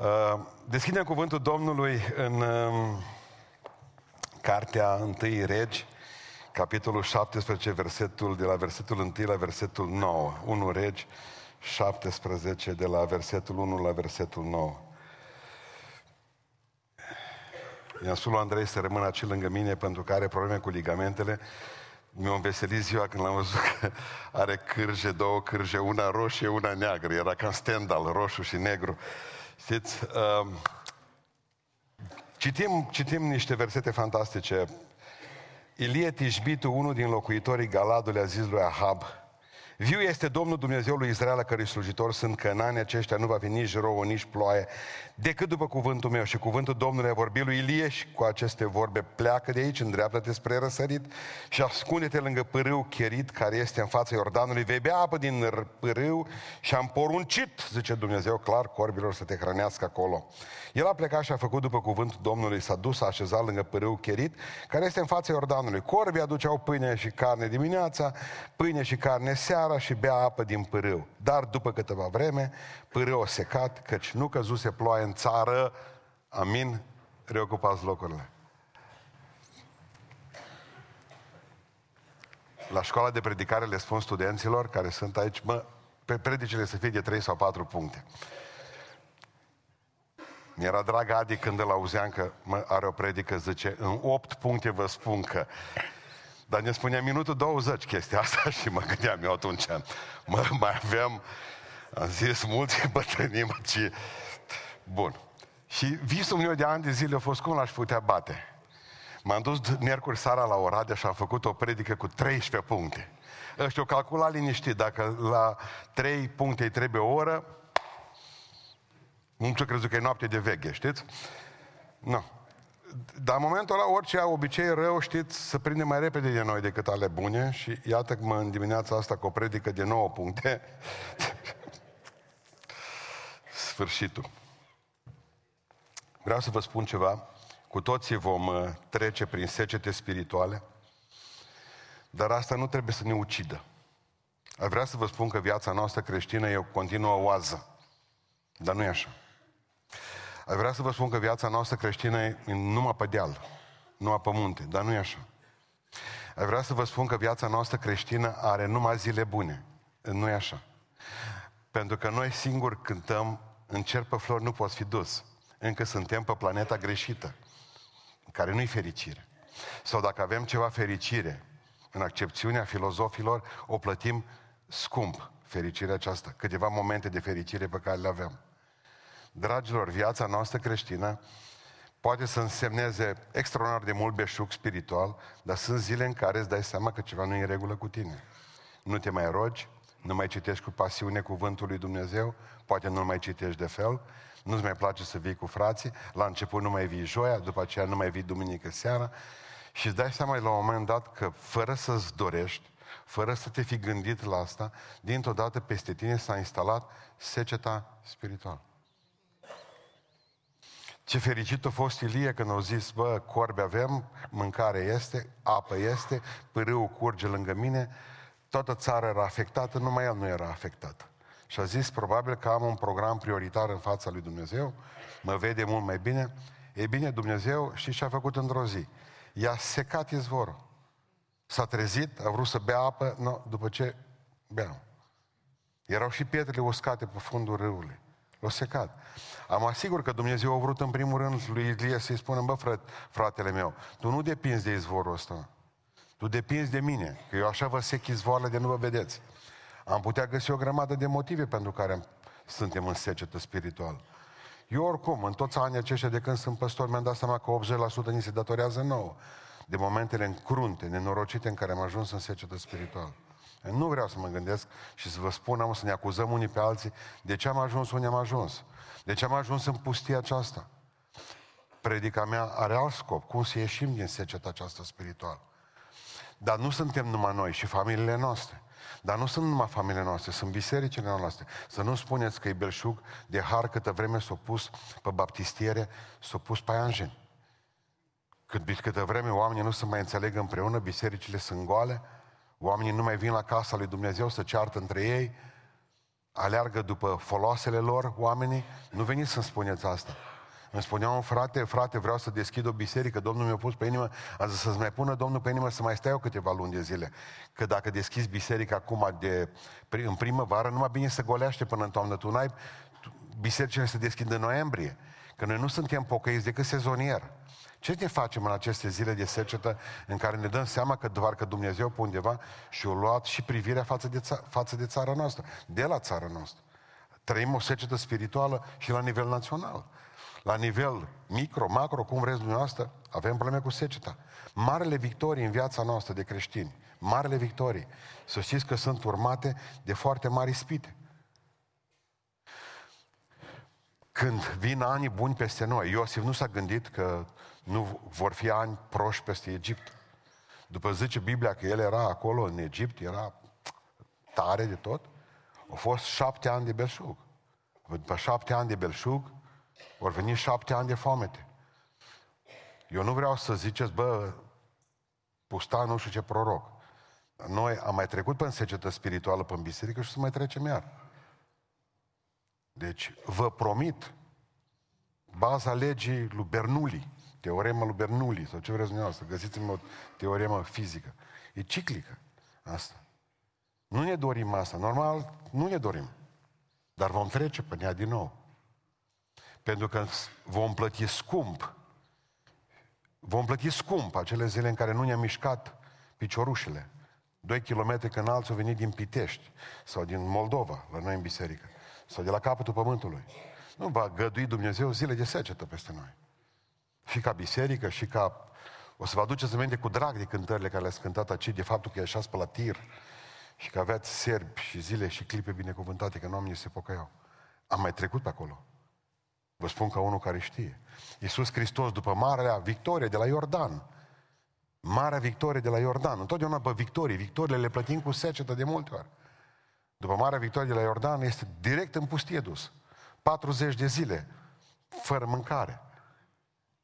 Uh, deschidem cuvântul Domnului în uh, cartea 1 Regi, capitolul 17, versetul, de la versetul 1 la versetul 9. 1 Regi 17, de la versetul 1 la versetul 9. I-am spus lui Andrei să rămână aici lângă mine pentru că are probleme cu ligamentele. Mi-a înveselit ziua când l-am văzut că are cârje, două cârje, una roșie, una neagră. Era ca Stendhal, roșu și negru. Știți, uh, citim, citim niște versete fantastice. Ilie Tishbitu, unul din locuitorii Galadului, a zis lui Ahab, Viu este Domnul Dumnezeul lui Israel, a cărui slujitor sunt cănani aceștia, nu va fi nici rouă, nici ploaie, decât după cuvântul meu. Și cuvântul Domnului a vorbit lui Ilie și cu aceste vorbe pleacă de aici, îndreaptă-te spre răsărit și ascunde-te lângă pârâu cherit care este în fața Iordanului. Vei bea apă din pârâu și am poruncit, zice Dumnezeu clar, corbilor să te hrănească acolo. El a plecat și a făcut după cuvântul Domnului, s-a dus, a așezat lângă pârâu cherit, care este în fața Iordanului. Corbii aduceau pâine și carne dimineața, pâine și carne seara și bea apă din pârâu. Dar după câteva vreme, pârâu a secat, căci nu căzuse ploaie în țară. Amin. Reocupați locurile. La școala de predicare le spun studenților care sunt aici, mă, pe predicile să fie de 3 sau 4 puncte. Mi-era drag Adi când îl auzeam că mă, are o predică, zice, în 8 puncte vă spun că... Dar ne spunea minutul 20 chestia asta și mă gândeam eu atunci, mă, mai aveam, am zis, mulți bătrâni, ci... Bun. Și visul meu de ani de zile a fost cum l-aș putea bate. M-am dus miercuri seara la Oradea și am făcut o predică cu 13 puncte. Ăștia o calcula liniștit. Dacă la 3 puncte îi trebuie o oră, nu știu crezut că e noapte de veche, știți? Nu. Dar în momentul ăla, orice obicei rău, știți, să prinde mai repede de noi decât ale bune și iată că mă în dimineața asta cu o predică de 9 puncte. Sfârșitul. Vreau să vă spun ceva. Cu toții vom uh, trece prin secete spirituale, dar asta nu trebuie să ne ucidă. Ar vrea să vă spun că viața noastră creștină e o continuă oază. Dar nu e așa. Ar vrea să vă spun că viața noastră creștină e numai pe deal, numai pe munte, dar nu e așa. Ar vrea să vă spun că viața noastră creștină are numai zile bune. Nu e așa. Pentru că noi singuri cântăm în cer pe flori nu poți fi dus. Încă suntem pe planeta greșită, care nu-i fericire. Sau dacă avem ceva fericire, în accepțiunea filozofilor, o plătim scump, fericirea aceasta. Câteva momente de fericire pe care le avem. Dragilor, viața noastră creștină poate să însemneze extraordinar de mult beșuc spiritual, dar sunt zile în care îți dai seama că ceva nu e în regulă cu tine. Nu te mai rogi, nu mai citești cu pasiune cuvântul lui Dumnezeu, poate nu mai citești de fel, nu-ți mai place să vii cu frații, la început nu mai vii joia, după aceea nu mai vii duminică seara și îți dai seama la un moment dat că fără să-ți dorești, fără să te fi gândit la asta, dintr-o dată peste tine s-a instalat seceta spirituală. Ce fericit a fost Ilie când au zis, bă, corbe avem, mâncare este, apă este, pârâul curge lângă mine, toată țara era afectată, numai el nu era afectat. Și a zis, probabil că am un program prioritar în fața lui Dumnezeu, mă vede mult mai bine. Ei bine, Dumnezeu, știți ce a făcut într-o zi? I-a secat izvorul. S-a trezit, a vrut să bea apă, no, după ce beau. Erau și pietrele uscate pe fundul râului. L-a secat. Am asigur că Dumnezeu a vrut în primul rând lui Ilie să-i spună, bă, frate, fratele meu, tu nu depinzi de izvorul ăsta. Tu depinzi de mine, că eu așa vă sec izvoarele de nu vă vedeți. Am putea găsi o grămadă de motive pentru care suntem în secetă spiritual. Eu oricum, în toți anii aceștia de când sunt păstor, mi-am dat seama că 80% ni se datorează nouă. De momentele încrunte, nenorocite în care am ajuns în secetă spiritual. Nu vreau să mă gândesc și să vă spun, am să ne acuzăm unii pe alții de ce am ajuns unde am ajuns. De ce am ajuns în pustia aceasta. Predica mea are alt scop, cum să ieșim din seceta aceasta spirituală. Dar nu suntem numai noi și familiile noastre. Dar nu sunt numai familiile noastre, sunt bisericile noastre. Să nu spuneți că e belșug de har câtă vreme s-a pus pe baptistiere, s-a pus pe anjeni. Cât, câtă vreme oamenii nu se mai înțeleg împreună, bisericile sunt goale, oamenii nu mai vin la casa lui Dumnezeu să ceartă între ei, aleargă după foloasele lor oamenii, nu veniți să-mi spuneți asta. Îmi spunea un frate, frate, vreau să deschid o biserică, Domnul mi-a pus pe inimă, a zis să-ți mai pună Domnul pe inimă să mai stai eu câteva luni de zile. Că dacă deschizi biserica acum de, în primăvară, numai bine să goleaște până în toamnă. Tu n-ai, bisericile se deschid în noiembrie. Că noi nu suntem pocăiți decât sezonier. Ce ne facem în aceste zile de secetă în care ne dăm seama că doar că Dumnezeu pe undeva și-a luat și privirea față de, ța- față de țara noastră, de la țara noastră. Trăim o secetă spirituală și la nivel național. La nivel micro, macro, cum vreți dumneavoastră, avem probleme cu seceta. Marele victorii în viața noastră de creștini, marele victorii, să știți că sunt urmate de foarte mari spite. Când vin ani buni peste noi, Iosif nu s-a gândit că nu vor fi ani proști peste Egipt. După zice Biblia că el era acolo în Egipt, era tare de tot, au fost șapte ani de belșug. După șapte ani de belșug, vor veni șapte ani de foamete. Eu nu vreau să ziceți, bă, pusta nu știu ce proroc. Noi am mai trecut pe secetă spirituală pe biserică și să mai trecem iar. Deci, vă promit, baza legii lui Bernoulli, teorema lui Bernoulli, sau ce vreți dumneavoastră, găsiți-mi o teoremă fizică. E ciclică asta. Nu ne dorim asta. Normal, nu ne dorim. Dar vom trece pe ea din nou. Pentru că vom plăti scump. Vom plăti scump acele zile în care nu ne-am mișcat piciorușele. Doi kilometri când alții au venit din Pitești sau din Moldova, la noi în biserică, sau de la capătul pământului. Nu va gădui Dumnezeu zile de secetă peste noi. Și ca biserică, și ca... O să vă aduceți aminte cu drag de cântările care le-ați cântat aici, de faptul că ieșați pe la tir și că aveați serbi și zile și clipe binecuvântate, că oamenii se pocăiau. Am mai trecut pe acolo. Vă spun ca unul care știe. Iisus Hristos, după marea victorie de la Iordan, marea victorie de la Iordan, întotdeauna pe victorii, victoriile le plătim cu secetă de multe ori. După marea victorie de la Iordan, este direct în pustie dus. 40 de zile, fără mâncare.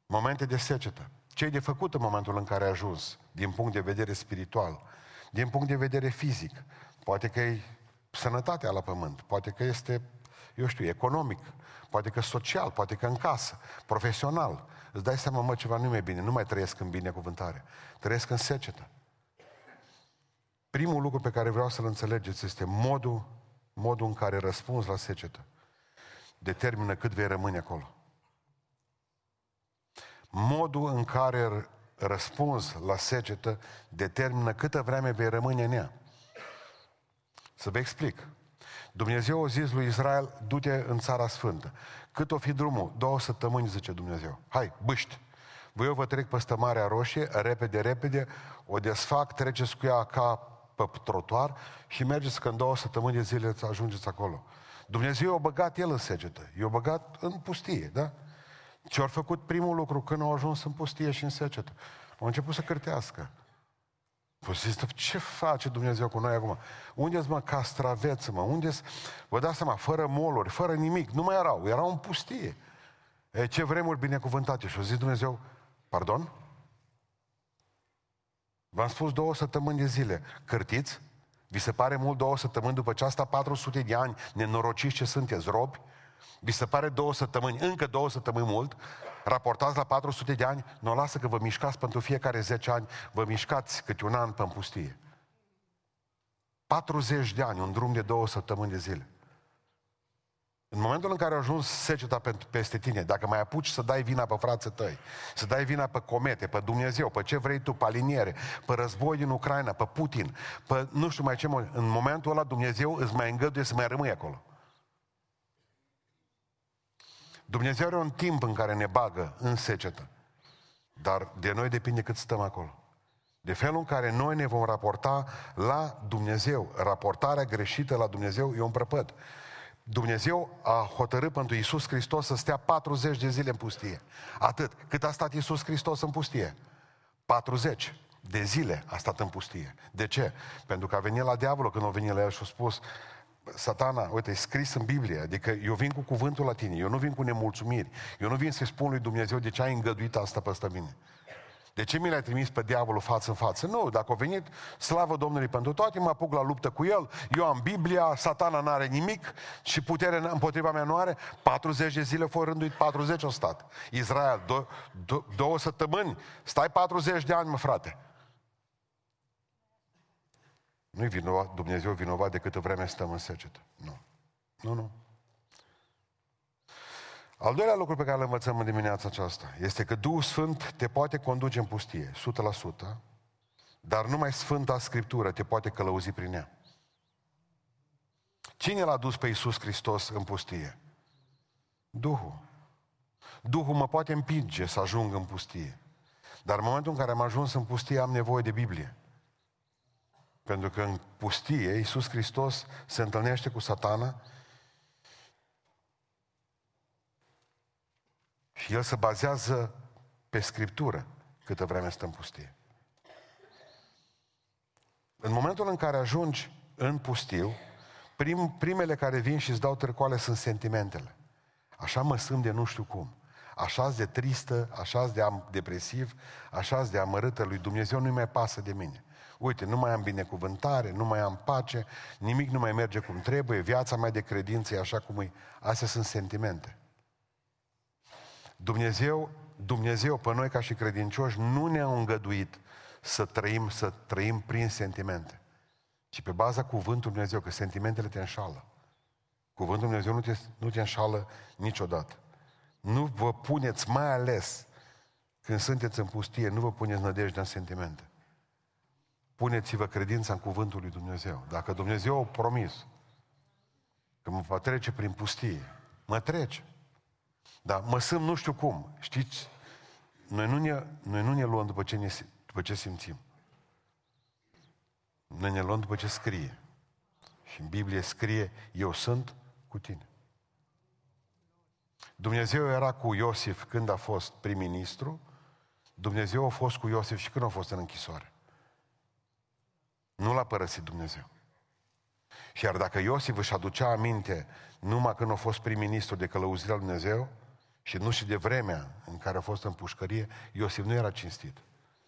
Momente de secetă. Ce e de făcut în momentul în care ai ajuns, din punct de vedere spiritual, din punct de vedere fizic? Poate că e sănătatea la pământ, poate că este, eu știu, economic, poate că social, poate că în casă, profesional. Îți dai seama, mă, ceva nu e bine, nu mai trăiesc în binecuvântare, trăiesc în secetă. Primul lucru pe care vreau să-l înțelegeți este modul, modul în care răspunzi la secetă determină cât vei rămâne acolo. Modul în care răspunzi la secetă determină câtă vreme vei rămâne în ea. Să vă explic. Dumnezeu a zis lui Israel, du-te în țara sfântă. Cât o fi drumul? Două săptămâni, zice Dumnezeu. Hai, bâști! Voi eu vă trec peste Marea Roșie, repede, repede, o desfac, treceți cu ea ca pe trotuar și mergeți că în două săptămâni de zile ajungeți acolo. Dumnezeu i-a băgat el în secetă, i-a băgat în pustie, da? Ce au făcut primul lucru când au ajuns în pustie și în secetă? Au început să cârtească. Păi ce face Dumnezeu cu noi acum? Unde-s mă castraveți, mă? unde Vă dați seama, fără moluri, fără nimic, nu mai erau, erau în pustie. E, ce vremuri binecuvântate. Și au zis Dumnezeu, pardon? V-am spus două săptămâni de zile, cârtiți? Vi se pare mult două săptămâni după ce asta 400 de ani nenorociți ce sunteți robi? Vi se pare două săptămâni, încă două săptămâni mult? Raportați la 400 de ani, nu o lasă că vă mișcați pentru fiecare 10 ani, vă mișcați câte un an pe pustie. 40 de ani, un drum de două săptămâni de zile. În momentul în care a ajuns seceta peste tine, dacă mai apuci să dai vina pe frații tăi, să dai vina pe comete, pe Dumnezeu, pe ce vrei tu, pe aliniere, pe război din Ucraina, pe Putin, pe nu știu mai ce, în momentul ăla Dumnezeu îți mai îngăduie să mai rămâi acolo. Dumnezeu are un timp în care ne bagă în secetă, dar de noi depinde cât stăm acolo. De felul în care noi ne vom raporta la Dumnezeu. Raportarea greșită la Dumnezeu e un prăpăd. Dumnezeu a hotărât pentru Iisus Hristos să stea 40 de zile în pustie. Atât. Cât a stat Iisus Hristos în pustie? 40 de zile a stat în pustie. De ce? Pentru că a venit la diavolul când a venit la el și a spus Satana, uite, e scris în Biblie, adică eu vin cu cuvântul la tine, eu nu vin cu nemulțumiri, eu nu vin să-i spun lui Dumnezeu de ce ai îngăduit asta peste mine. De ce mi l-ai trimis pe diavolul față în față? Nu, dacă a venit, slavă Domnului pentru toate, mă apuc la luptă cu el, eu am Biblia, satana n-are nimic și putere împotriva mea nu are, 40 de zile fără rânduit, 40 o stat. Israel, do, do, două săptămâni, stai 40 de ani, mă frate. Nu-i vinovat, Dumnezeu vinovat de câtă vreme stăm în secetă. Nu. Nu, nu. Al doilea lucru pe care îl învățăm în dimineața aceasta este că Duhul Sfânt te poate conduce în pustie, 100%, dar numai Sfânta Scriptură te poate călăuzi prin ea. Cine l-a dus pe Iisus Hristos în pustie? Duhul. Duhul mă poate împinge să ajung în pustie. Dar în momentul în care am ajuns în pustie am nevoie de Biblie. Pentru că în pustie Iisus Hristos se întâlnește cu satana Și el se bazează pe Scriptură câtă vreme stă în pustie. În momentul în care ajungi în pustiu, prim, primele care vin și îți dau târcoale sunt sentimentele. Așa mă sunt de nu știu cum. așa de tristă, așa de am depresiv, așa de amărâtă lui Dumnezeu, nu-i mai pasă de mine. Uite, nu mai am binecuvântare, nu mai am pace, nimic nu mai merge cum trebuie, viața mai de credință e așa cum e. Astea sunt sentimente. Dumnezeu, Dumnezeu pe noi ca și credincioși nu ne-a îngăduit să trăim, să trăim prin sentimente, ci pe baza cuvântului Dumnezeu, că sentimentele te înșală. Cuvântul Dumnezeu nu te, nu te înșală niciodată. Nu vă puneți, mai ales când sunteți în pustie, nu vă puneți nădejdea în sentimente. Puneți-vă credința în cuvântul lui Dumnezeu. Dacă Dumnezeu a promis că mă va trece prin pustie, mă trece. Dar mă sunt nu știu cum. Știți? Noi nu ne, noi nu ne luăm după ce, ne, după ce simțim. Noi ne luăm după ce scrie. Și în Biblie scrie, eu sunt cu tine. Dumnezeu era cu Iosif când a fost prim-ministru, Dumnezeu a fost cu Iosif și când a fost în închisoare. Nu l-a părăsit Dumnezeu. Și iar dacă Iosif își aducea aminte numai când a fost prim-ministru de călăuzirea lui Dumnezeu, și nu și de vremea în care a fost în pușcărie, Iosif nu era cinstit.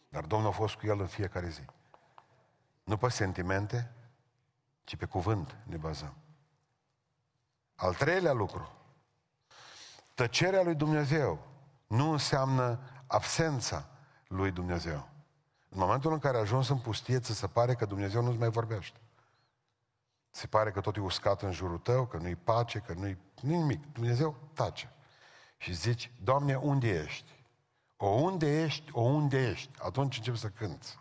Dar Domnul a fost cu el în fiecare zi. Nu pe sentimente, ci pe cuvânt ne bazăm. Al treilea lucru. Tăcerea lui Dumnezeu nu înseamnă absența lui Dumnezeu. În momentul în care ai ajuns în pustie, ți se pare că Dumnezeu nu-ți mai vorbește. Se pare că tot e uscat în jurul tău, că nu-i pace, că nu-i nimic. Dumnezeu tace și zici, Doamne, unde ești? O unde ești, o unde ești? Atunci începi să cânți.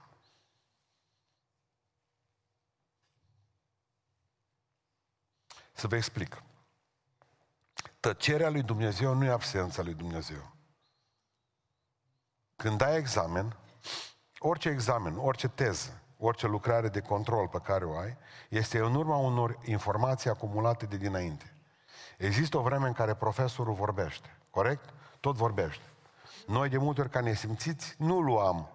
Să vă explic. Tăcerea lui Dumnezeu nu e absența lui Dumnezeu. Când ai examen, orice examen, orice teză, orice lucrare de control pe care o ai, este în urma unor informații acumulate de dinainte. Există o vreme în care profesorul vorbește. Corect? Tot vorbește. Noi de multe ori ca nesimțiți nu luam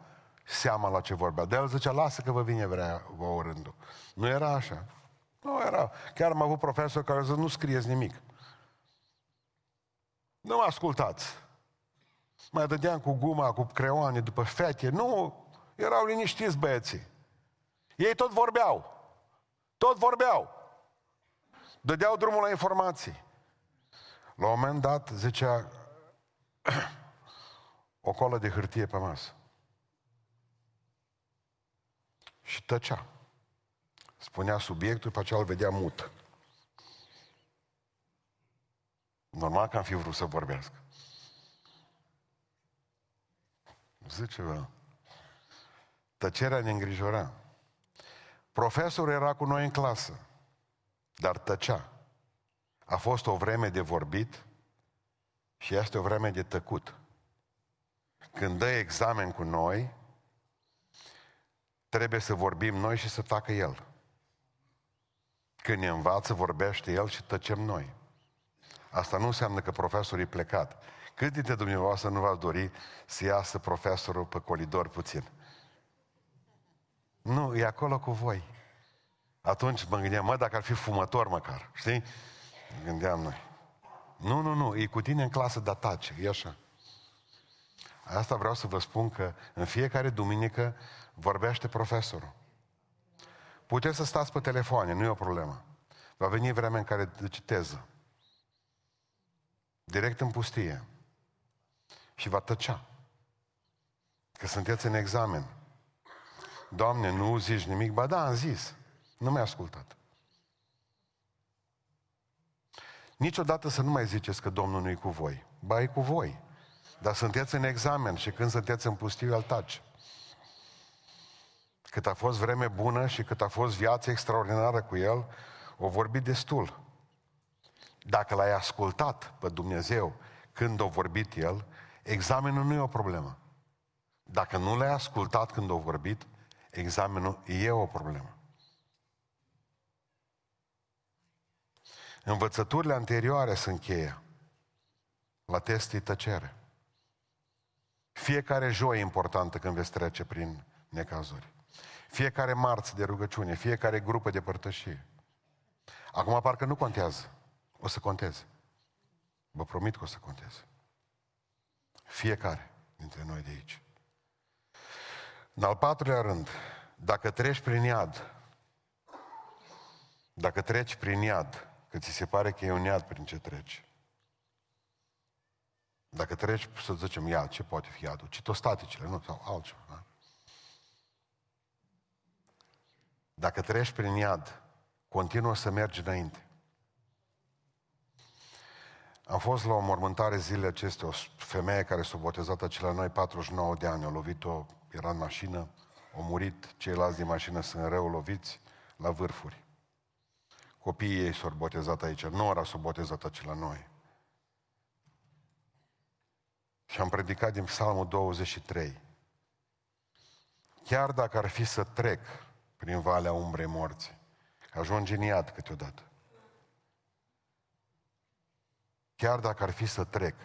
seama la ce vorbea. De el zicea, lasă că vă vine vrea vă rândul. Nu era așa. Nu era. Chiar am avut profesor care zis, nu scrieți nimic. Nu mă ascultați. Mai dădeam cu guma, cu creoane, după fete. Nu, erau liniștiți băieții. Ei tot vorbeau. Tot vorbeau. Dădeau drumul la informații. La un moment dat zicea o colă de hârtie pe masă. Și tăcea. Spunea subiectul, pe aceea îl vedea mut. Normal că am fi vrut să vorbească. Zice, bă, tăcerea ne îngrijora. Profesorul era cu noi în clasă, dar tăcea. A fost o vreme de vorbit și este o vreme de tăcut. Când dă examen cu noi, trebuie să vorbim noi și să tacă el. Când ne învață, vorbește el și tăcem noi. Asta nu înseamnă că profesorul e plecat. Cât dintre dumneavoastră nu v-ați dori să iasă profesorul pe colidor puțin? Nu, e acolo cu voi. Atunci mă gândeam, mă, dacă ar fi fumător măcar, știi? Gândeam noi. Nu, nu, nu, e cu tine în clasă de atace, e așa. Asta vreau să vă spun că în fiecare duminică vorbește profesorul. Puteți să stați pe telefoane, nu e o problemă. Va veni vremea în care te citeză. Direct în pustie. Și va tăcea. Că sunteți în examen. Doamne, nu zici nimic? Ba da, am zis. Nu mi-a ascultat. Niciodată să nu mai ziceți că Domnul nu e cu voi. Ba, e cu voi. Dar sunteți în examen și când sunteți în pustiu, îl taci. Cât a fost vreme bună și cât a fost viață extraordinară cu el, o vorbit destul. Dacă l-ai ascultat pe Dumnezeu când a vorbit el, examenul nu e o problemă. Dacă nu l-ai ascultat când a vorbit, examenul e o problemă. Învățăturile anterioare sunt cheia. La test e tăcere. Fiecare joi e importantă când veți trece prin necazuri. Fiecare marți de rugăciune, fiecare grupă de părtășie. Acum parcă nu contează. O să conteze. Vă promit că o să conteze. Fiecare dintre noi de aici. În al patrulea rând, dacă treci prin iad, dacă treci prin iad, că ți se pare că e un iad prin ce treci, dacă treci, să zicem, iad, ce poate fi iadul? Citostaticele, nu? Sau altceva, da? Dacă treci prin iad, continuă să mergi înainte. Am fost la o mormântare zilele acestea, o femeie care s-a botezat acela noi 49 de ani, a lovit-o, era în mașină, au murit, ceilalți din mașină sunt rău loviți la vârfuri. Copiii ei s-au botezat aici, nora s-a botezat acela noi. Și am predicat din Psalmul 23. Chiar dacă ar fi să trec prin valea umbrei morții, ajung în iad câteodată. Chiar dacă ar fi să trec,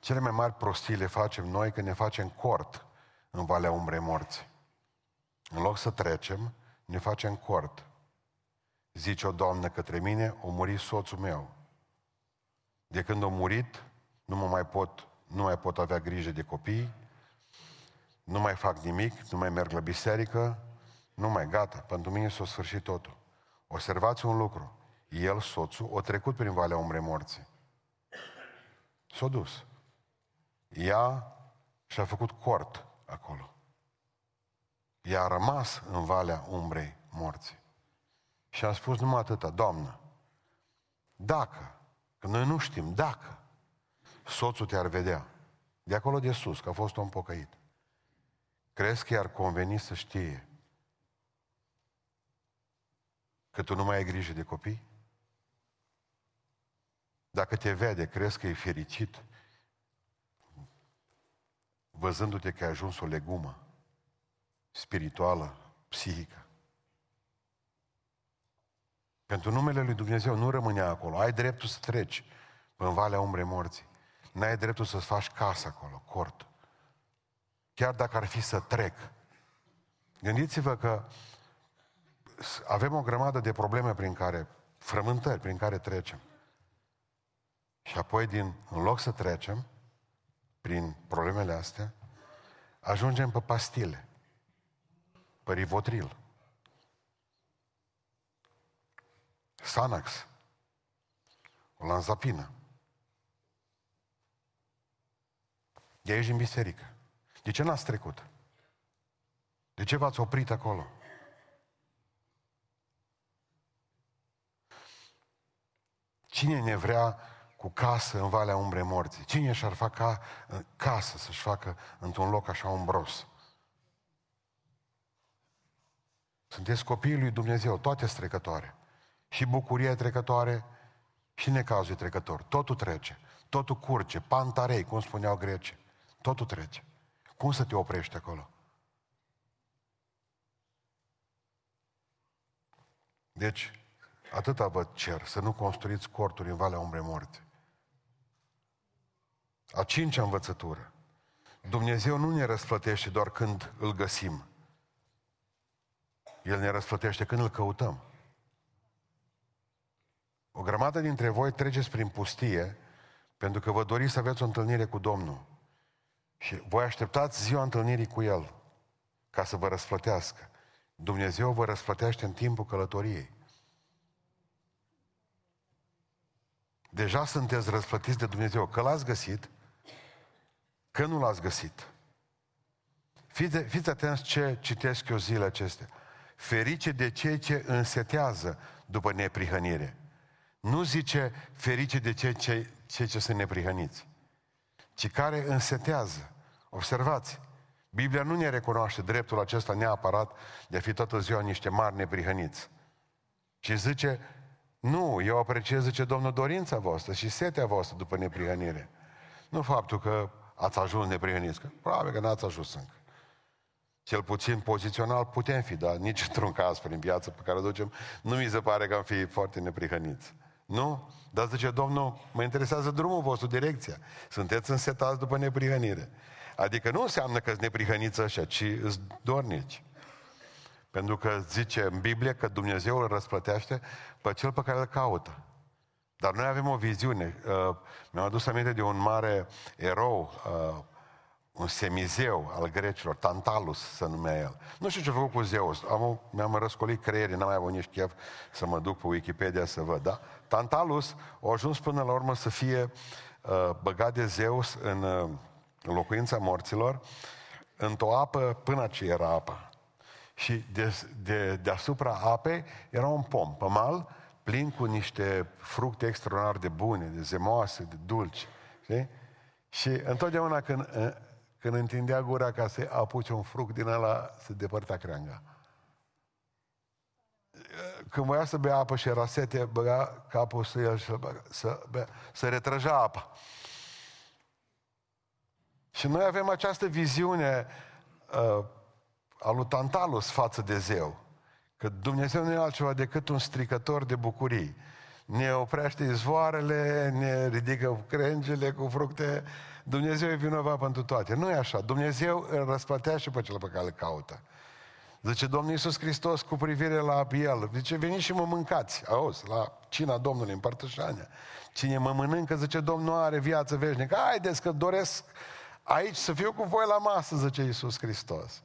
cele mai mari prostii le facem noi când ne facem cort în valea umbrei morții. În loc să trecem, ne facem cort. Zice o doamnă către mine, o murit soțul meu. De când a murit, nu mă mai pot nu mai pot avea grijă de copii, nu mai fac nimic, nu mai merg la biserică, nu mai gata, pentru mine s-a sfârșit totul. Observați un lucru, el, soțul, o trecut prin Valea Umbrei Morții. S-a dus. Ea și-a făcut cort acolo. Ea a rămas în Valea Umbrei Morții. Și a spus numai atâta, Doamnă, dacă, că noi nu știm, dacă soțul te-ar vedea, de acolo de sus, că a fost om pocăit, crezi că i-ar conveni să știe că tu nu mai ai grijă de copii? Dacă te vede, crezi că e fericit văzându-te că ai ajuns o legumă spirituală, psihică. Pentru numele Lui Dumnezeu nu rămânea acolo. Ai dreptul să treci în Valea Umbrei Morții. N-ai dreptul să-ți faci casă acolo, cort. Chiar dacă ar fi să trec. Gândiți-vă că avem o grămadă de probleme prin care, frământări prin care trecem. Și apoi, din, în loc să trecem prin problemele astea, ajungem pe pastile, pe rivotril, Sanax, o lanzapină. De aici în biserică. De ce n-ați trecut? De ce v-ați oprit acolo? Cine ne vrea cu casă în Valea Umbrei Morții? Cine și-ar facă casă să-și facă într-un loc așa umbros? Sunteți copiii lui Dumnezeu, toate trecătoare. Și bucuria e trecătoare, și necazul e trecător. Totul trece, totul curge, pantarei, cum spuneau grecii. Totul trece. Cum să te oprești acolo? Deci, atâta vă cer, să nu construiți corturi în Valea Umbrei Morte. A cincea învățătură. Dumnezeu nu ne răsplătește doar când îl găsim. El ne răsplătește când îl căutăm. O grămadă dintre voi treceți prin pustie pentru că vă doriți să aveți o întâlnire cu Domnul. Și voi așteptați ziua întâlnirii cu El ca să vă răsplătească. Dumnezeu vă răsplătește în timpul călătoriei. Deja sunteți răsplătiți de Dumnezeu. Că l-ați găsit, că nu l-ați găsit. Fiți, fiți atenți ce citesc eu zile acestea. Ferice de cei ce însetează după neprihănire. Nu zice ferice de cei ce, cei ce sunt neprihăniți, ci care însetează. Observați, Biblia nu ne recunoaște dreptul acesta neapărat de a fi toată ziua niște mari neprihăniți. Ci zice, nu, eu apreciez, zice Domnul, dorința voastră și setea voastră după neprihănire. Nu faptul că ați ajuns neprihăniți, că probabil că n-ați ajuns încă. Cel puțin pozițional putem fi, dar nici într-un caz prin viață pe care o ducem, nu mi se pare că am fi foarte neprihăniți. Nu? Dar zice Domnul, mă interesează drumul vostru, direcția. Sunteți însetați după neprihănire. Adică nu înseamnă că sunt neprihăniți așa, ci îți dornici. Pentru că zice în Biblie că Dumnezeu îl răsplătește pe cel pe care îl caută. Dar noi avem o viziune. Uh, mi-am adus aminte de un mare erou, uh, un semizeu al grecilor, Tantalus să numea el. Nu știu ce a făcut cu Zeus. Am, mi-am răscolit creierii, n-am mai avut nici chef să mă duc pe Wikipedia să văd, da? Tantalus a ajuns până la urmă să fie uh, băgat de Zeus în uh, locuința morților, într-o apă până ce era apă. Și de, de, deasupra apei era un pom, pe mal, plin cu niște fructe extraordinar de bune, de zemoase, de dulci. Știi? Și întotdeauna când, când întindea gura ca să apuce un fruct din ăla, se depărta creanga. Când voia să bea apă și era sete, băga capul să el să, băga, să, bea, să retrăja apa. Și noi avem această viziune uh, a lui Tantalus față de zeu. Că Dumnezeu nu e altceva decât un stricător de bucurii. Ne oprește izvoarele, ne ridică crengele cu fructe. Dumnezeu e vinovat pentru toate. Nu e așa. Dumnezeu îl răsplătește pe cel pe care îl caută. Zice Domnul Iisus Hristos cu privire la El. Zice, veniți și mă mâncați. Auzi, la cina Domnului, în părtășania. Cine mă mănâncă, zice, Domnul are viață veșnică. Haideți că doresc aici să fiu cu voi la masă, zice Iisus Hristos.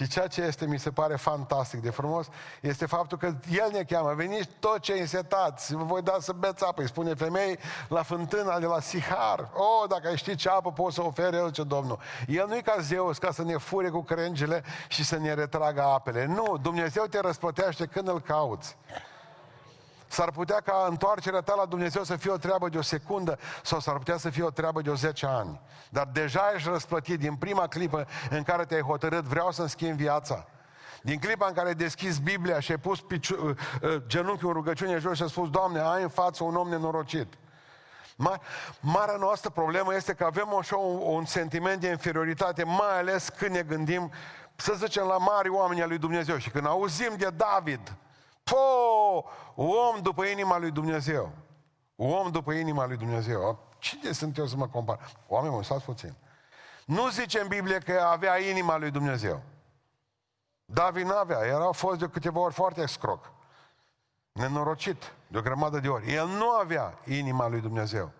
Și ceea ce este, mi se pare fantastic de frumos, este faptul că El ne cheamă, veniți tot ce însetați, vă voi da să beți apă, îi spune femei la fântâna de la Sihar. O, oh, dacă ai ști ce apă poți să ofere El, ce Domnul. El nu e ca Zeus, ca să ne fure cu crengile și să ne retragă apele. Nu, Dumnezeu te răsplătește când îl cauți. S-ar putea ca întoarcerea ta la Dumnezeu să fie o treabă de o secundă sau s-ar putea să fie o treabă de o 10 ani. Dar deja ești răsplătit din prima clipă în care te-ai hotărât, vreau să-mi schimb viața. Din clipa în care ai deschis Biblia și ai pus piciu, uh, uh, genunchiul în rugăciune jos și ai spus, Doamne, ai în față un om nenorocit. marea noastră problemă este că avem așa un, un sentiment de inferioritate, mai ales când ne gândim, să zicem, la mari oameni al lui Dumnezeu. Și când auzim de David, Po, om după inima lui Dumnezeu. Om după inima lui Dumnezeu. Cine sunt eu să mă compar? Oameni, mă, stați puțin. Nu zice în Biblie că avea inima lui Dumnezeu. David n-avea, era fost de câteva ori foarte scroc. Nenorocit, de o grămadă de ori. El nu avea inima lui Dumnezeu.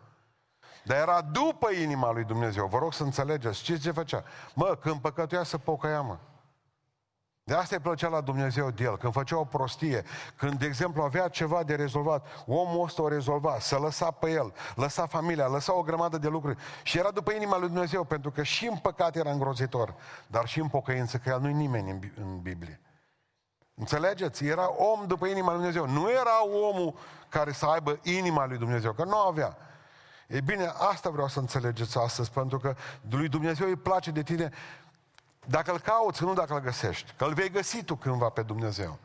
Dar era după inima lui Dumnezeu. Vă rog să înțelegeți. Ce ce făcea? Mă, când păcătuia să pocăia, mă. De asta îi plăcea la Dumnezeu de el, când făcea o prostie, când, de exemplu, avea ceva de rezolvat, omul ăsta o rezolva, să lăsa pe el, lăsa familia, lăsa o grămadă de lucruri. Și era după inima lui Dumnezeu, pentru că și în păcat era îngrozitor, dar și în pocăință, că el nu-i nimeni în, în Biblie. Înțelegeți? Era om după inima lui Dumnezeu. Nu era omul care să aibă inima lui Dumnezeu, că nu avea. E bine, asta vreau să înțelegeți astăzi, pentru că lui Dumnezeu îi place de tine dacă îl cauți, nu dacă îl găsești. Că îl vei găsi tu cândva pe Dumnezeu.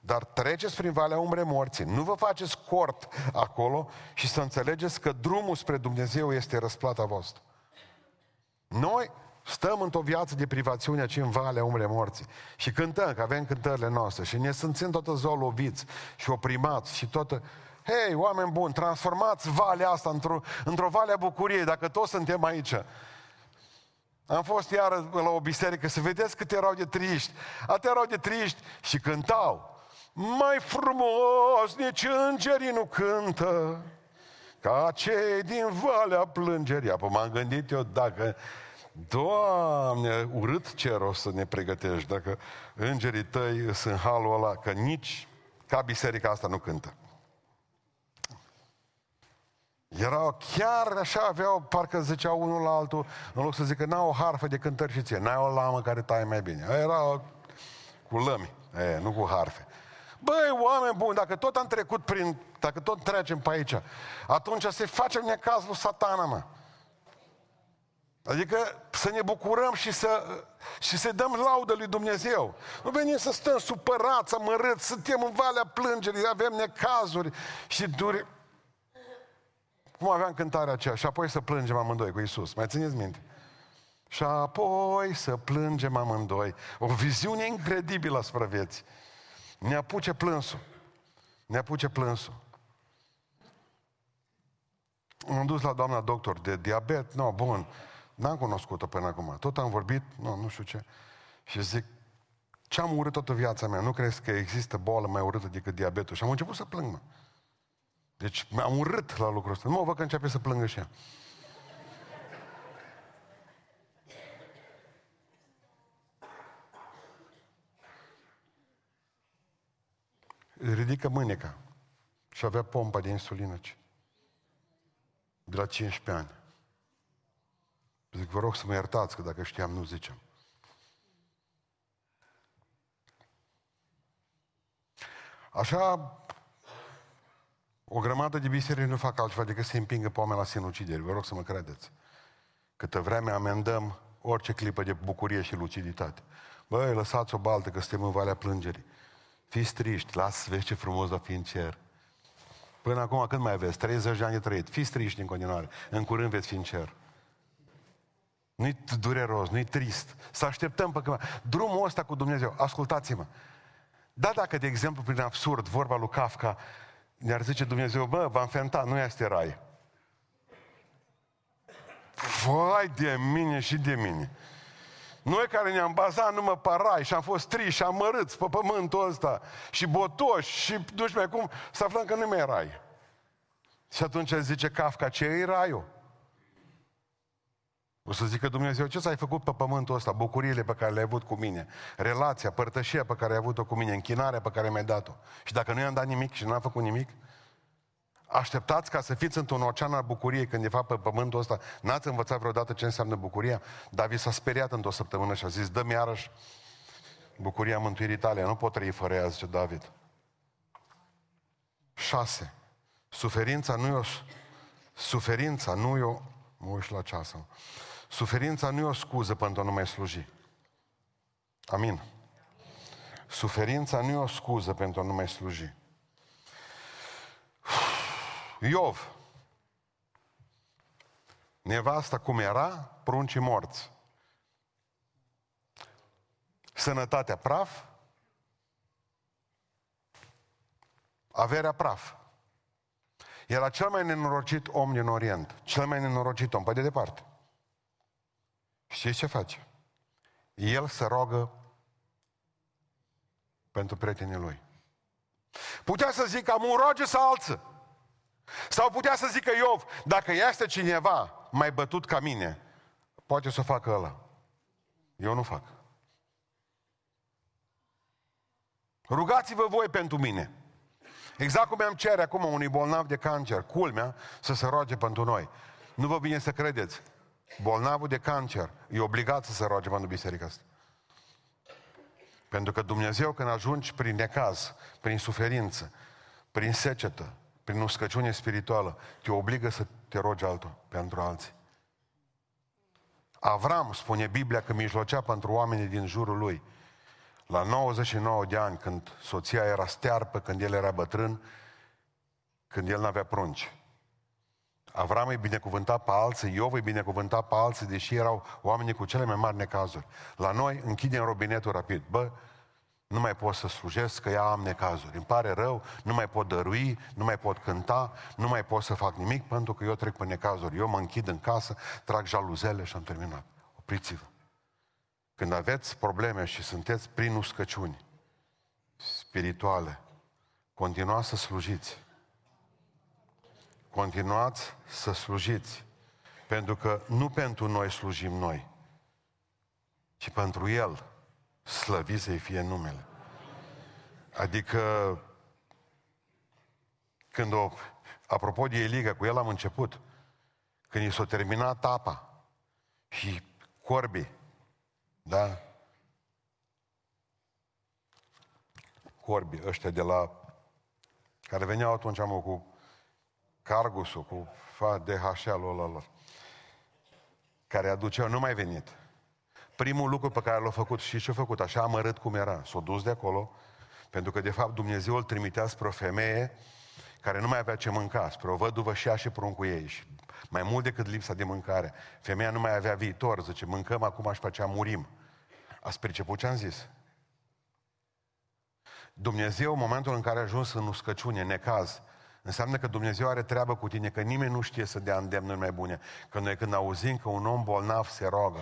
Dar treceți prin Valea Umbre Morții. Nu vă faceți cort acolo și să înțelegeți că drumul spre Dumnezeu este răsplata voastră. Noi stăm într-o viață de privațiune aici în Valea Umbre Morții și cântăm, că avem cântările noastre și ne simțim toată ziua loviți și oprimați și toată... Hei, oameni buni, transformați valea asta într-o, într-o vale a bucuriei, dacă toți suntem aici. Am fost iară la o biserică să vedeți cât erau de triști. Atât erau de triști și cântau. Mai frumos nici îngerii nu cântă ca cei din Valea Plângerii. Apoi m-am gândit eu dacă Doamne, urât ce rost să ne pregătești dacă îngerii tăi sunt halul ăla, că nici ca biserica asta nu cântă. Erau chiar așa, aveau, parcă zicea unul la altul, în loc să zică, n-au o harfă de cântări și ție, n-ai o lamă care taie mai bine. Era cu lămi, e, nu cu harfe. Băi, oameni buni, dacă tot am trecut prin, dacă tot trecem pe aici, atunci să facem necaz lui satana, mă. Adică să ne bucurăm și să, și să dăm laudă lui Dumnezeu. Nu venim să stăm supărați, amărâți, suntem în valea plângerii, avem necazuri și duri. Cum aveam cântarea aceea și apoi să plângem amândoi cu Isus. Mai țineți minte? Și apoi să plângem amândoi. O viziune incredibilă asupra vieții. Ne apuce plânsul. Ne apuce plânsul. M-am dus la doamna doctor de diabet, nu, no, bun, n-am cunoscut-o până acum. Tot am vorbit, nu, nu știu ce. Și zic, ce am urât toată viața mea? Nu crezi că există boală mai urâtă decât diabetul? Și am început să plâng, mă. Deci am urât la lucrul ăsta. Nu mă văd că începe să plângă și ea. ridică mâneca și avea pompa de insulină. De la 15 ani. Zic, vă rog să mă iertați, că dacă știam, nu zicem. Așa, o grămadă de biserici nu fac altceva decât să împingă pe oameni la sinucideri. Vă rog să mă credeți. Câtă vreme amendăm orice clipă de bucurie și luciditate. Băi, lăsați o baltă că suntem în Valea Plângerii. Fiți triști, lasă vezi ce frumos va fi în cer. Până acum, când mai aveți? 30 de ani de trăit. Fiți triști în continuare. În curând veți fi în cer. Nu-i dureros, nu-i trist. Să așteptăm pe când... Drumul ăsta cu Dumnezeu, ascultați-mă. Da, dacă, de exemplu, prin absurd, vorba lui Kafka, ne-ar zice Dumnezeu, bă, v-am fentat, nu este rai. Vai de mine și de mine. Noi care ne-am bazat numai pe rai și am fost triși și amărâți pe pământul ăsta și botoși și nu știu mai cum, să aflăm că nu mai e rai. Și atunci zice Kafka, ce e raiul? O să zică Dumnezeu, ce ți-ai făcut pe pământul ăsta? Bucuriile pe care le-ai avut cu mine, relația, părtășia pe care ai avut-o cu mine, închinarea pe care mi-ai dat-o. Și dacă nu i-am dat nimic și nu am făcut nimic, așteptați ca să fiți într-un ocean al bucuriei când de fapt pe pământul ăsta n-ați învățat vreodată ce înseamnă bucuria? David s-a speriat într-o săptămână și a zis, dă-mi iarăși bucuria mântuirii tale, nu pot trăi fără ea, zice David. 6. Suferința nu e o... Suferința nu e o... Mă uit la ceasul. Suferința nu e o scuză pentru a nu mai sluji. Amin. Suferința nu e o scuză pentru a nu mai sluji. Iov. Nevasta cum era, pruncii morți. Sănătatea praf, averea praf. Era cel mai nenorocit om din Orient. Cel mai nenorocit om, pe de departe. Știți ce face? El se rogă pentru prietenii lui. Putea să zică, am un roge sau alță. Sau putea să zică Iov, dacă este cineva mai bătut ca mine, poate să o facă ăla. Eu nu fac. Rugați-vă voi pentru mine. Exact cum am cere acum unui bolnav de cancer, culmea, să se roage pentru noi. Nu vă vine să credeți. Bolnavul de cancer e obligat să se roage pentru biserica asta. Pentru că Dumnezeu, când ajungi prin necaz, prin suferință, prin secetă, prin uscăciune spirituală, te obligă să te rogi altul pentru alții. Avram, spune Biblia, că mijlocea pentru oamenii din jurul lui. La 99 de ani, când soția era stearpă, când el era bătrân, când el n-avea prunci. Avram îi binecuvânta pe alții, Iov îi binecuvânta pe alții, deși erau oamenii cu cele mai mari necazuri. La noi închidem robinetul rapid. Bă, nu mai pot să slujesc, că ea am necazuri. Îmi pare rău, nu mai pot dărui, nu mai pot cânta, nu mai pot să fac nimic, pentru că eu trec pe necazuri. Eu mă închid în casă, trag jaluzele și am terminat. Opriți-vă. Când aveți probleme și sunteți prin uscăciuni spirituale, continuați să slujiți. Continuați să slujiți. Pentru că nu pentru noi slujim noi, Și pentru El, slăvit să-i fie numele. Adică, când o, apropo de Eliga, cu el am început, când i s-a terminat apa și corbii, da? Corbii ăștia de la, care veneau atunci am cu cargusul, cu DHL-ul ăla, care aduceau, nu mai venit. Primul lucru pe care l-a făcut, și ce a făcut? Așa amărât cum era. S-a dus de acolo, pentru că de fapt Dumnezeu îl trimitea spre o femeie care nu mai avea ce mânca, spre o văduvă și ea și pruncul ei. Și mai mult decât lipsa de mâncare. Femeia nu mai avea viitor, zice, mâncăm acum și pe aceea murim. Ați priceput ce am zis? Dumnezeu, în momentul în care a ajuns în uscăciune, necaz, înseamnă că Dumnezeu are treabă cu tine, că nimeni nu știe să dea îndemnuri mai bune. Că noi când auzim că un om bolnav se rogă,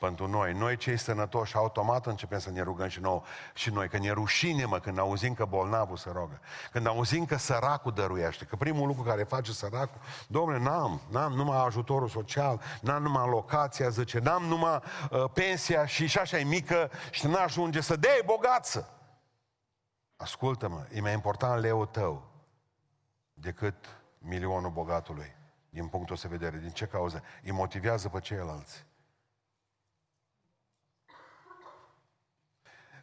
pentru noi. Noi cei sănătoși automat începem să ne rugăm și, nou, și noi, că ne rușine mă când auzim că bolnavul se rogă. Când auzim că săracul dăruiește, că primul lucru care face săracul, domnule, n-am, n-am numai ajutorul social, n-am numai locația, zice, n-am numai uh, pensia și, și așa e mică și n-ajunge să dea bogață. Ascultă-mă, e mai important leul tău decât milionul bogatului, din punctul ăsta de vedere. Din ce cauză? Îi motivează pe ceilalți.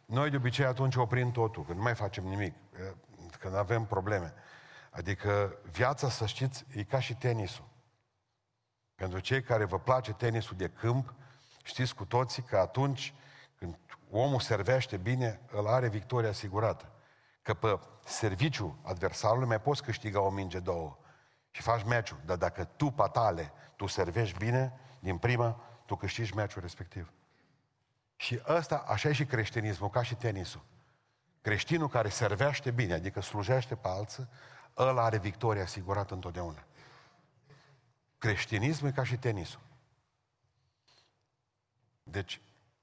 Noi de obicei atunci oprim totul, când nu mai facem nimic, când avem probleme. Adică viața, să știți, e ca și tenisul. Pentru cei care vă place tenisul de câmp, știți cu toții că atunci când omul servește bine, îl are victoria asigurată. Că pe serviciu adversarului mai poți câștiga o minge, două și faci meciul. Dar dacă tu, patale, tu servești bine, din prima, tu câștigi meciul respectiv. Și ăsta, așa e și creștinismul, ca și tenisul. Creștinul care servește bine, adică slujește pe alții, ăla are victoria asigurată întotdeauna. Creștinismul e ca și tenisul. Deci,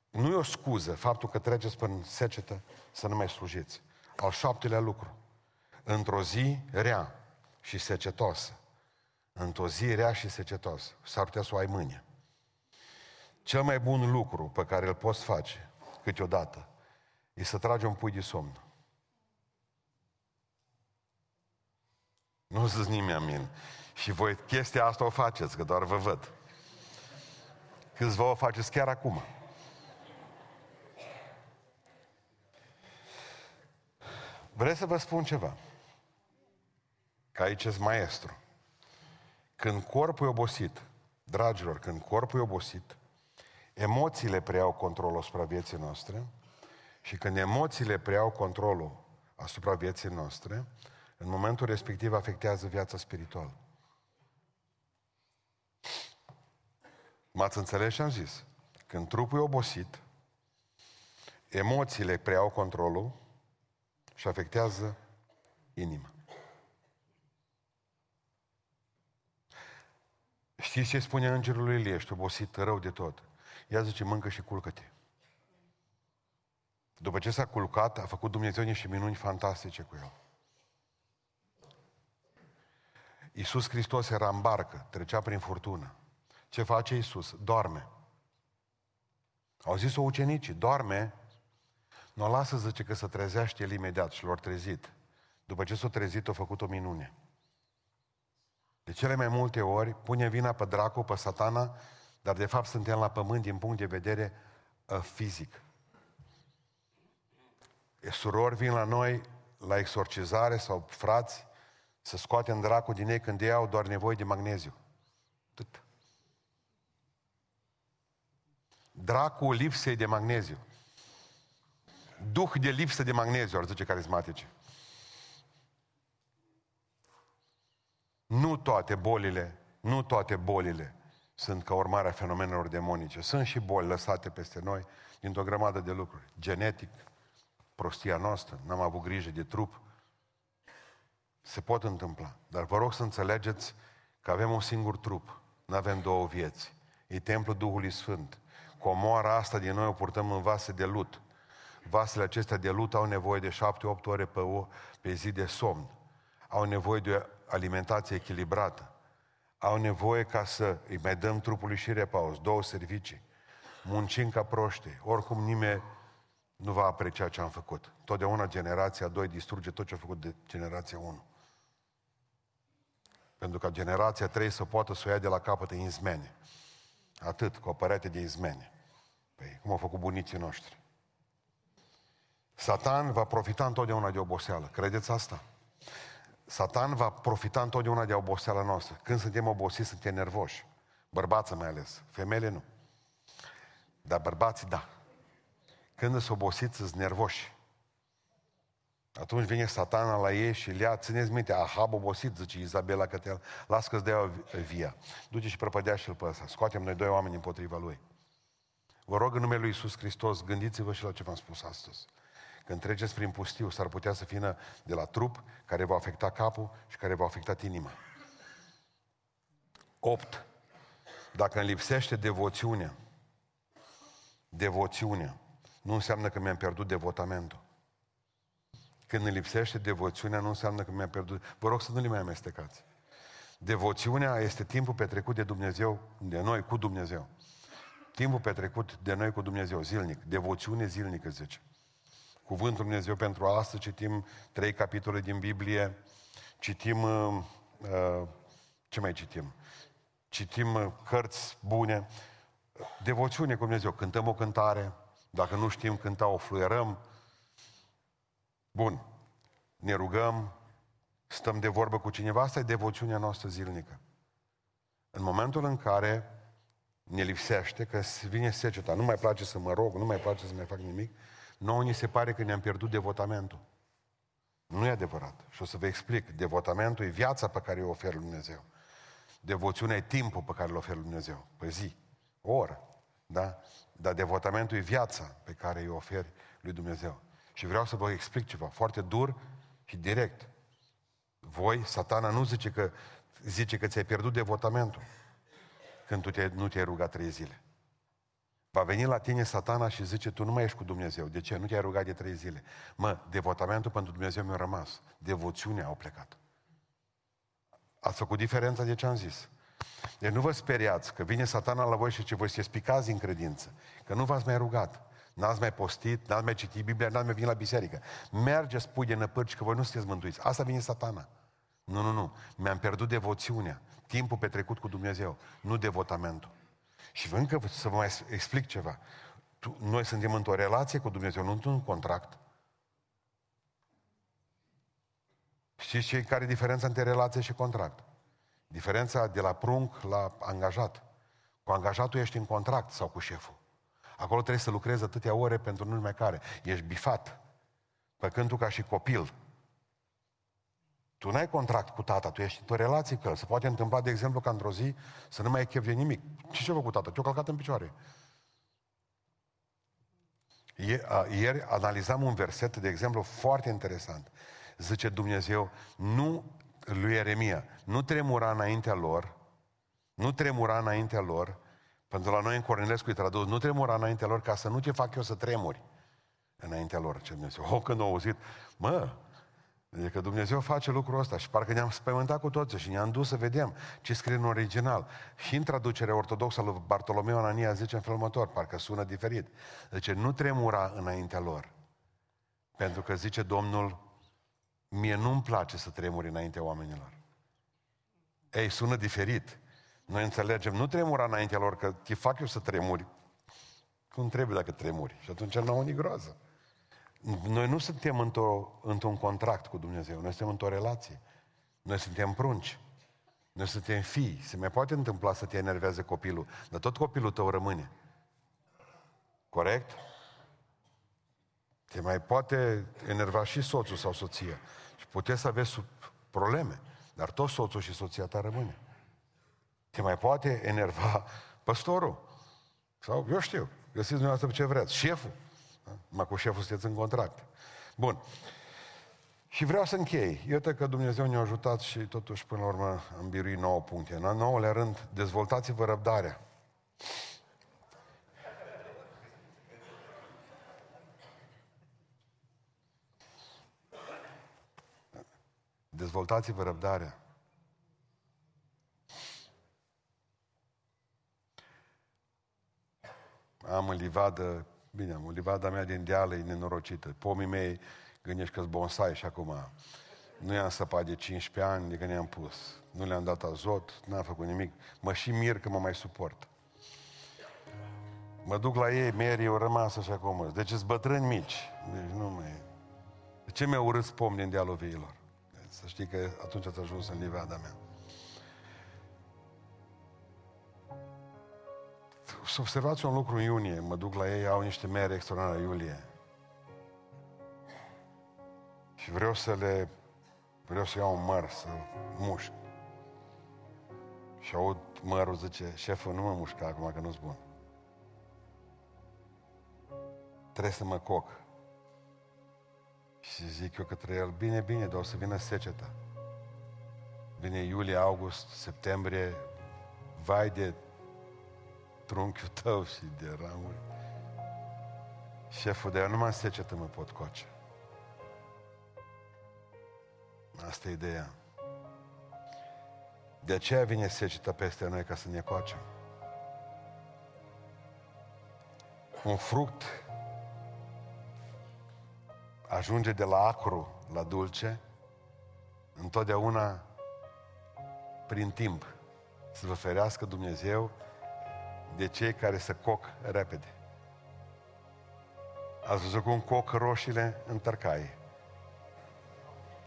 nu e o scuză faptul că treceți până secetă să nu mai slujiți. Al șaptelea lucru. Într-o zi rea și secetoasă. Într-o zi rea și secetoasă. S-ar putea să o ai mâine. Cel mai bun lucru pe care îl poți face câteodată e să tragi un pui de somn. Nu zici nimeni amin. Și voi chestia asta o faceți, că doar vă văd. Câțiva o faceți chiar acum. Vreau să vă spun ceva. Că aici ești maestru. Când corpul e obosit, dragilor, când corpul e obosit, emoțiile preiau controlul asupra vieții noastre și când emoțiile preiau controlul asupra vieții noastre, în momentul respectiv afectează viața spirituală. M-ați înțeles ce am zis? Când trupul e obosit, emoțiile preiau controlul și afectează inima. Știți ce spune îngerul lui Ilie? Ești obosit rău de tot. Ia zice, mâncă și culcă-te. După ce s-a culcat, a făcut Dumnezeu niște minuni fantastice cu el. Iisus Hristos era în barcă, trecea prin furtună. Ce face Iisus? Doarme. Au zis-o ucenicii, doarme, nu o lasă, zice, că să trezește el imediat și l-au trezit. După ce s-a trezit, a făcut o minune. De cele mai multe ori pune vina pe dracu, pe satana dar de fapt suntem la pământ din punct de vedere uh, fizic. Surori vin la noi la exorcizare sau frați să scoatem dracul din ei când ei au doar nevoie de magneziu. Tot. Dracul lipsei de magneziu. Duh de lipsă de magneziu, ar zice carismatice. Nu toate bolile, nu toate bolile sunt ca urmare a fenomenelor demonice. Sunt și boli lăsate peste noi dintr-o grămadă de lucruri. Genetic, prostia noastră, n-am avut grijă de trup. Se pot întâmpla. Dar vă rog să înțelegeți că avem un singur trup. Nu avem două vieți. E templul Duhului Sfânt. Comoara asta din noi o purtăm în vase de lut. Vasele acestea de lut au nevoie de șapte-opt ore pe, o, pe zi de somn. Au nevoie de o alimentație echilibrată au nevoie ca să îi mai dăm trupului și repaus, două servicii. muncim ca proști. Oricum nimeni nu va aprecia ce am făcut. Totdeauna generația 2 distruge tot ce a făcut de generația 1. Pentru ca generația 3 să poată să o ia de la capăt în izmene. Atât, cu o părete de izmene. Păi, cum au făcut bunicii noștri. Satan va profita întotdeauna de oboseală. Credeți asta? Satan va profita întotdeauna de oboseala noastră. Când suntem obosiți, suntem nervoși. Bărbații mai ales. Femeile nu. Dar bărbații, da. Când sunt obosiți, sunt nervoși. Atunci vine satana la ei și le ia, țineți minte, ahab obosit, zice Izabela Cătel, las că-ți dea via. Duce și prăpădea și-l pe ăsta. Scoatem noi doi oameni împotriva lui. Vă rog în numele lui Iisus Hristos, gândiți-vă și la ce v-am spus astăzi. Când treceți prin pustiu, s-ar putea să vină de la trup, care va afecta capul și care va afecta inima. 8. Dacă îmi lipsește devoțiunea, devoțiunea, nu înseamnă că mi-am pierdut devotamentul. Când îmi lipsește devoțiunea, nu înseamnă că mi-am pierdut... Vă rog să nu le mai amestecați. Devoțiunea este timpul petrecut de Dumnezeu, de noi cu Dumnezeu. Timpul petrecut de noi cu Dumnezeu, zilnic. Devoțiune zilnică, zice. Cuvântul Dumnezeu pentru asta, citim trei capitole din Biblie, citim, uh, uh, ce mai citim? Citim uh, cărți bune, devoțiune cu Dumnezeu, cântăm o cântare, dacă nu știm cânta, o fluierăm. Bun, ne rugăm, stăm de vorbă cu cineva, asta e devoțiunea noastră zilnică. În momentul în care ne lipsește, că vine seceta, nu mai place să mă rog, nu mai place să mai fac nimic, nouă ni se pare că ne-am pierdut devotamentul. Nu e adevărat. Și o să vă explic. Devotamentul e viața pe care o oferă Dumnezeu. Devoțiunea e timpul pe care îl oferă Dumnezeu. Pe zi, o oră. Da? Dar devotamentul e viața pe care îi oferi lui Dumnezeu. Și vreau să vă explic ceva foarte dur și direct. Voi, satana nu zice că, zice că ți-ai pierdut devotamentul când tu te, nu te-ai rugat trei zile. Va veni la tine satana și zice, tu nu mai ești cu Dumnezeu. De ce? Nu te-ai rugat de trei zile. Mă, devotamentul pentru Dumnezeu mi-a rămas. Devoțiunea au plecat. Ați făcut diferența de ce am zis. Deci nu vă speriați că vine satana la voi și ce voi să spicați în credință. Că nu v-ați mai rugat. N-ați mai postit, n-ați mai citit Biblia, n-ați mai venit la biserică. Merge, spui de năpârci că voi nu sunteți mântuiți. Asta vine satana. Nu, nu, nu. Mi-am pierdut devoțiunea. Timpul petrecut cu Dumnezeu. Nu devotamentul. Și vă încă să vă mai explic ceva. Tu, noi suntem într-o relație cu Dumnezeu, nu într-un contract. Știți ce, care e diferența între relație și contract? Diferența de la prunc la angajat. Cu angajatul ești în contract sau cu șeful. Acolo trebuie să lucrezi atâtea ore pentru nu numai care. Ești bifat. Pe când tu ca și copil, tu n-ai contract cu tata, tu ești într-o relație cu el. Se poate întâmpla, de exemplu, ca într-o zi să nu mai ai chef de nimic. Ce ce-a făcut tata? Te-a călcat în picioare. Ieri analizam un verset, de exemplu, foarte interesant. Zice Dumnezeu, nu lui Ieremia, nu tremura înaintea lor, nu tremura înaintea lor, pentru la noi în Cornilescu e tradus, nu tremura înaintea lor ca să nu te fac eu să tremuri înaintea lor, ce Dumnezeu. O, când au auzit, mă, Adică Dumnezeu face lucrul ăsta și parcă ne-am spământat cu toții și ne-am dus să vedem ce scrie în original. Și în traducerea ortodoxă lui Bartolomeu Anania zice în felul următor, parcă sună diferit. Zice, nu tremura înaintea lor. Pentru că zice Domnul, mie nu-mi place să tremuri înaintea oamenilor. Ei, sună diferit. Noi înțelegem, nu tremura înaintea lor, că te fac eu să tremuri. Cum trebuie dacă tremuri? Și atunci nu au nici groază. Noi nu suntem într-o, într-un contract cu Dumnezeu, noi suntem într-o relație. Noi suntem prunci. Noi suntem fii. Se mai poate întâmpla să te enerveze copilul, dar tot copilul tău rămâne. Corect? Te mai poate enerva și soțul sau soția. Și puteți să aveți probleme, dar tot soțul și soția ta rămâne. Te mai poate enerva păstorul. Sau, eu știu, găsiți dumneavoastră ce vreți. Șeful. Mă cu șeful sunteți în contract. Bun. Și vreau să închei. Iată că Dumnezeu ne-a ajutat și totuși până la urmă am biruit 9 puncte. În nouălea rând, dezvoltați-vă răbdarea. Dezvoltați-vă răbdarea. Am în livadă, bine, am o livada mea din deală e nenorocită. Pomii mei gândești că bonsai și acum. Nu i-am săpat de 15 ani de când i-am pus. Nu le-am dat azot, n-am făcut nimic. Mă și mir că mă mai suport. Mă duc la ei, Mary, au rămas așa cum Deci sunt bătrâni mici. Deci nu mai... De ce mi-a urât pom din dealul viilor? Deci să știi că atunci ați ajuns în livada mea. Să observați un lucru în iunie, mă duc la ei, au niște mere extraordinare iulie. Și vreau să le, vreau să iau un măr, să mușc. Și aud mărul, zice, șeful, nu mă mușca acum că nu-s bun. Trebuie să mă coc. Și zic eu către el, bine, bine, dar o să vină seceta. Vine iulie, august, septembrie, vai de trunchiul tău și de ramuri. Șeful, de eu numai secetă mă pot coace. Asta e ideea. De aceea vine seceta peste noi ca să ne coacem. Un fruct ajunge de la acru la dulce întotdeauna prin timp. Să vă ferească Dumnezeu de cei care se coc repede. Ați văzut cum coc roșiile în tărcaie.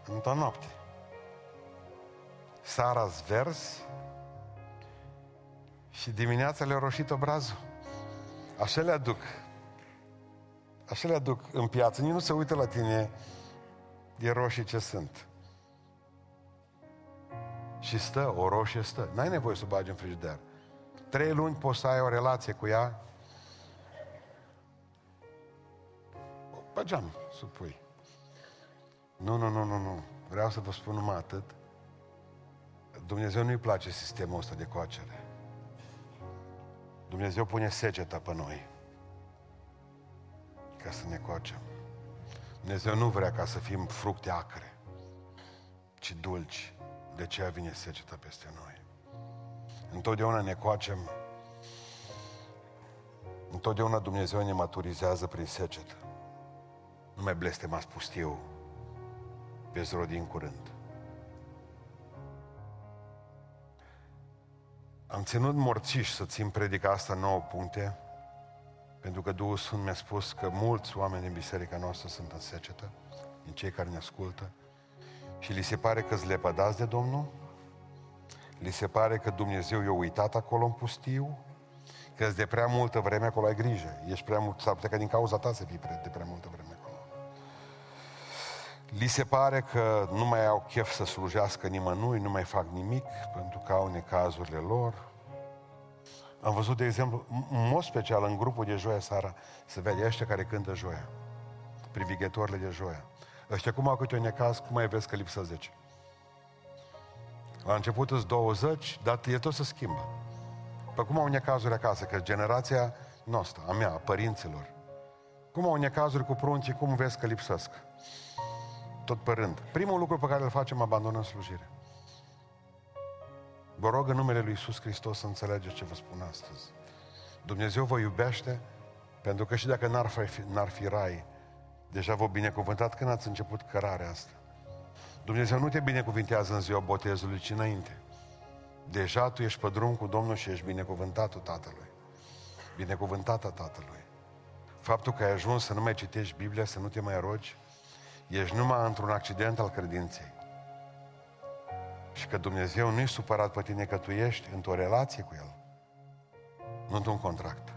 Într-o noapte. Sara verzi și dimineața le-a roșit obrazul. Așa le aduc. Așa le aduc în piață. Nici nu se uită la tine de roșii ce sunt. Și stă, o roșie stă. N-ai nevoie să o bagi în frigider. Trei luni poți să ai o relație cu ea. Pe geam să pui. Nu, nu, nu, nu, nu. Vreau să vă spun numai atât. Dumnezeu nu-i place sistemul ăsta de coacere. Dumnezeu pune seceta pe noi ca să ne coacem. Dumnezeu nu vrea ca să fim fructe acre, ci dulci. De aceea vine seceta peste noi. Întotdeauna ne coacem. Întotdeauna Dumnezeu ne maturizează prin secetă. Nu mai blestemați pustiu. Veți rodi în curând. Am ținut morțiș să țin predica asta 9 puncte, pentru că Duhul Sfânt mi-a spus că mulți oameni din biserica noastră sunt în secetă, din cei care ne ascultă, și li se pare că îți lepădați de Domnul, li se pare că Dumnezeu i-a uitat acolo în pustiu, că de prea multă vreme acolo ai grijă. Ești prea mult, s-ar putea ca din cauza ta să fii de prea multă vreme acolo. Li se pare că nu mai au chef să slujească nimănui, nu mai fac nimic pentru că au necazurile lor. Am văzut, de exemplu, în mod special în grupul de joia seara, să vede ăștia care cântă joia, privighetorile de joia. Ăștia cum au câte un necaz, cum mai vezi că lipsă 10. La început îți 20, dar e tot să schimbă. Pe cum au necazuri acasă, că generația noastră, a mea, a părinților, cum au necazuri cu pruncii, cum vezi că lipsesc? Tot pe rând. Primul lucru pe care îl facem, abandonăm slujire. Vă rog în numele Lui Iisus Hristos să înțelegeți ce vă spun astăzi. Dumnezeu vă iubește pentru că și dacă n-ar fi, n-ar fi rai, deja vă binecuvântat când ați început cărarea asta. Dumnezeu nu te binecuvintează în ziua botezului, ci înainte. Deja tu ești pe drum cu Domnul și ești binecuvântatul Tatălui. Binecuvântata Tatălui. Faptul că ai ajuns să nu mai citești Biblia, să nu te mai rogi, ești numai într-un accident al credinței. Și că Dumnezeu nu-i supărat pe tine că tu ești într-o relație cu El. Nu într-un contract.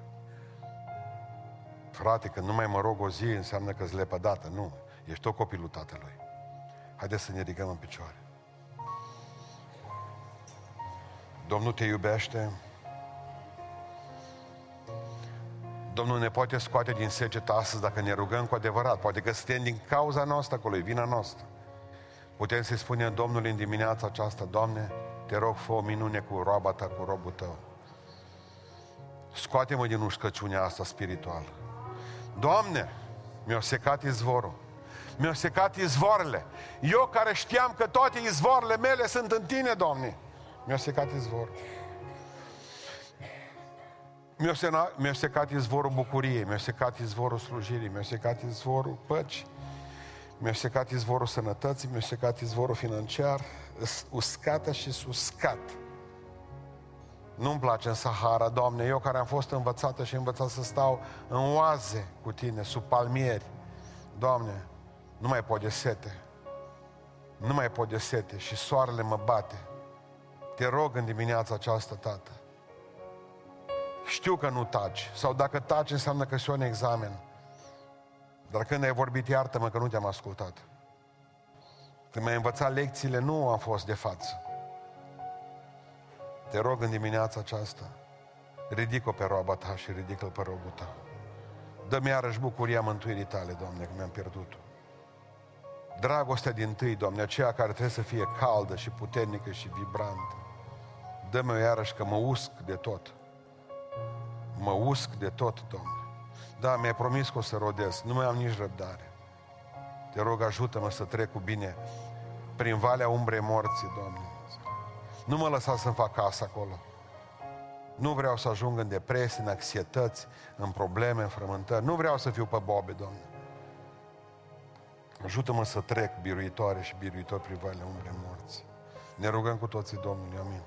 Frate, că nu mai mă rog o zi înseamnă că-ți lepădată. Nu. Ești tot copilul Tatălui. Haideți să ne ridicăm în picioare. Domnul te iubește. Domnul ne poate scoate din secetă astăzi dacă ne rugăm cu adevărat. Poate că suntem din cauza noastră acolo, e vina noastră. Putem să-i spunem Domnului în dimineața aceasta, Doamne, te rog, fă o minune cu roaba ta, cu robul tău. Scoate-mă din uscăciunea asta spirituală. Doamne, mi-a secat izvorul mi-au secat izvoarele. Eu care știam că toate izvoarele mele sunt în tine, Doamne, mi-au secat izvorul. Mi-a, sena, mi-a secat izvorul bucuriei, mi-a secat izvorul slujirii, mi-a secat izvorul păcii, mi-a secat izvorul sănătății, mi-a secat izvorul financiar, uscată și suscat. Nu-mi place în Sahara, Doamne, eu care am fost învățată și învățat să stau în oaze cu Tine, sub palmieri. Doamne, nu mai pot de sete. Nu mai pot de sete și soarele mă bate. Te rog în dimineața aceasta, Tată. Știu că nu taci. Sau dacă taci înseamnă că sunt un examen. Dar când ai vorbit, iartă-mă că nu te-am ascultat. Când mi-ai învățat lecțiile, nu am fost de față. Te rog în dimineața aceasta, ridic-o pe roaba ta și ridică-l pe robul tău. Dă-mi iarăși bucuria mântuirii tale, Doamne, că mi-am pierdut-o. Dragostea din tâi, Doamne, aceea care trebuie să fie caldă și puternică și vibrantă. Dă-mi-o iarăși că mă usc de tot. Mă usc de tot, Doamne. Da, mi-ai promis că o să rodesc, nu mai am nici răbdare. Te rog, ajută-mă să trec cu bine prin valea umbrei morții, Doamne. Nu mă lăsa să-mi fac casă acolo. Nu vreau să ajung în depresie, în anxietăți, în probleme, în frământări. Nu vreau să fiu pe bobe, Doamne. Ajută-mă să trec biruitoare și biruitor prin valea umbrei morții. Ne rugăm cu toții Domnului. Amin.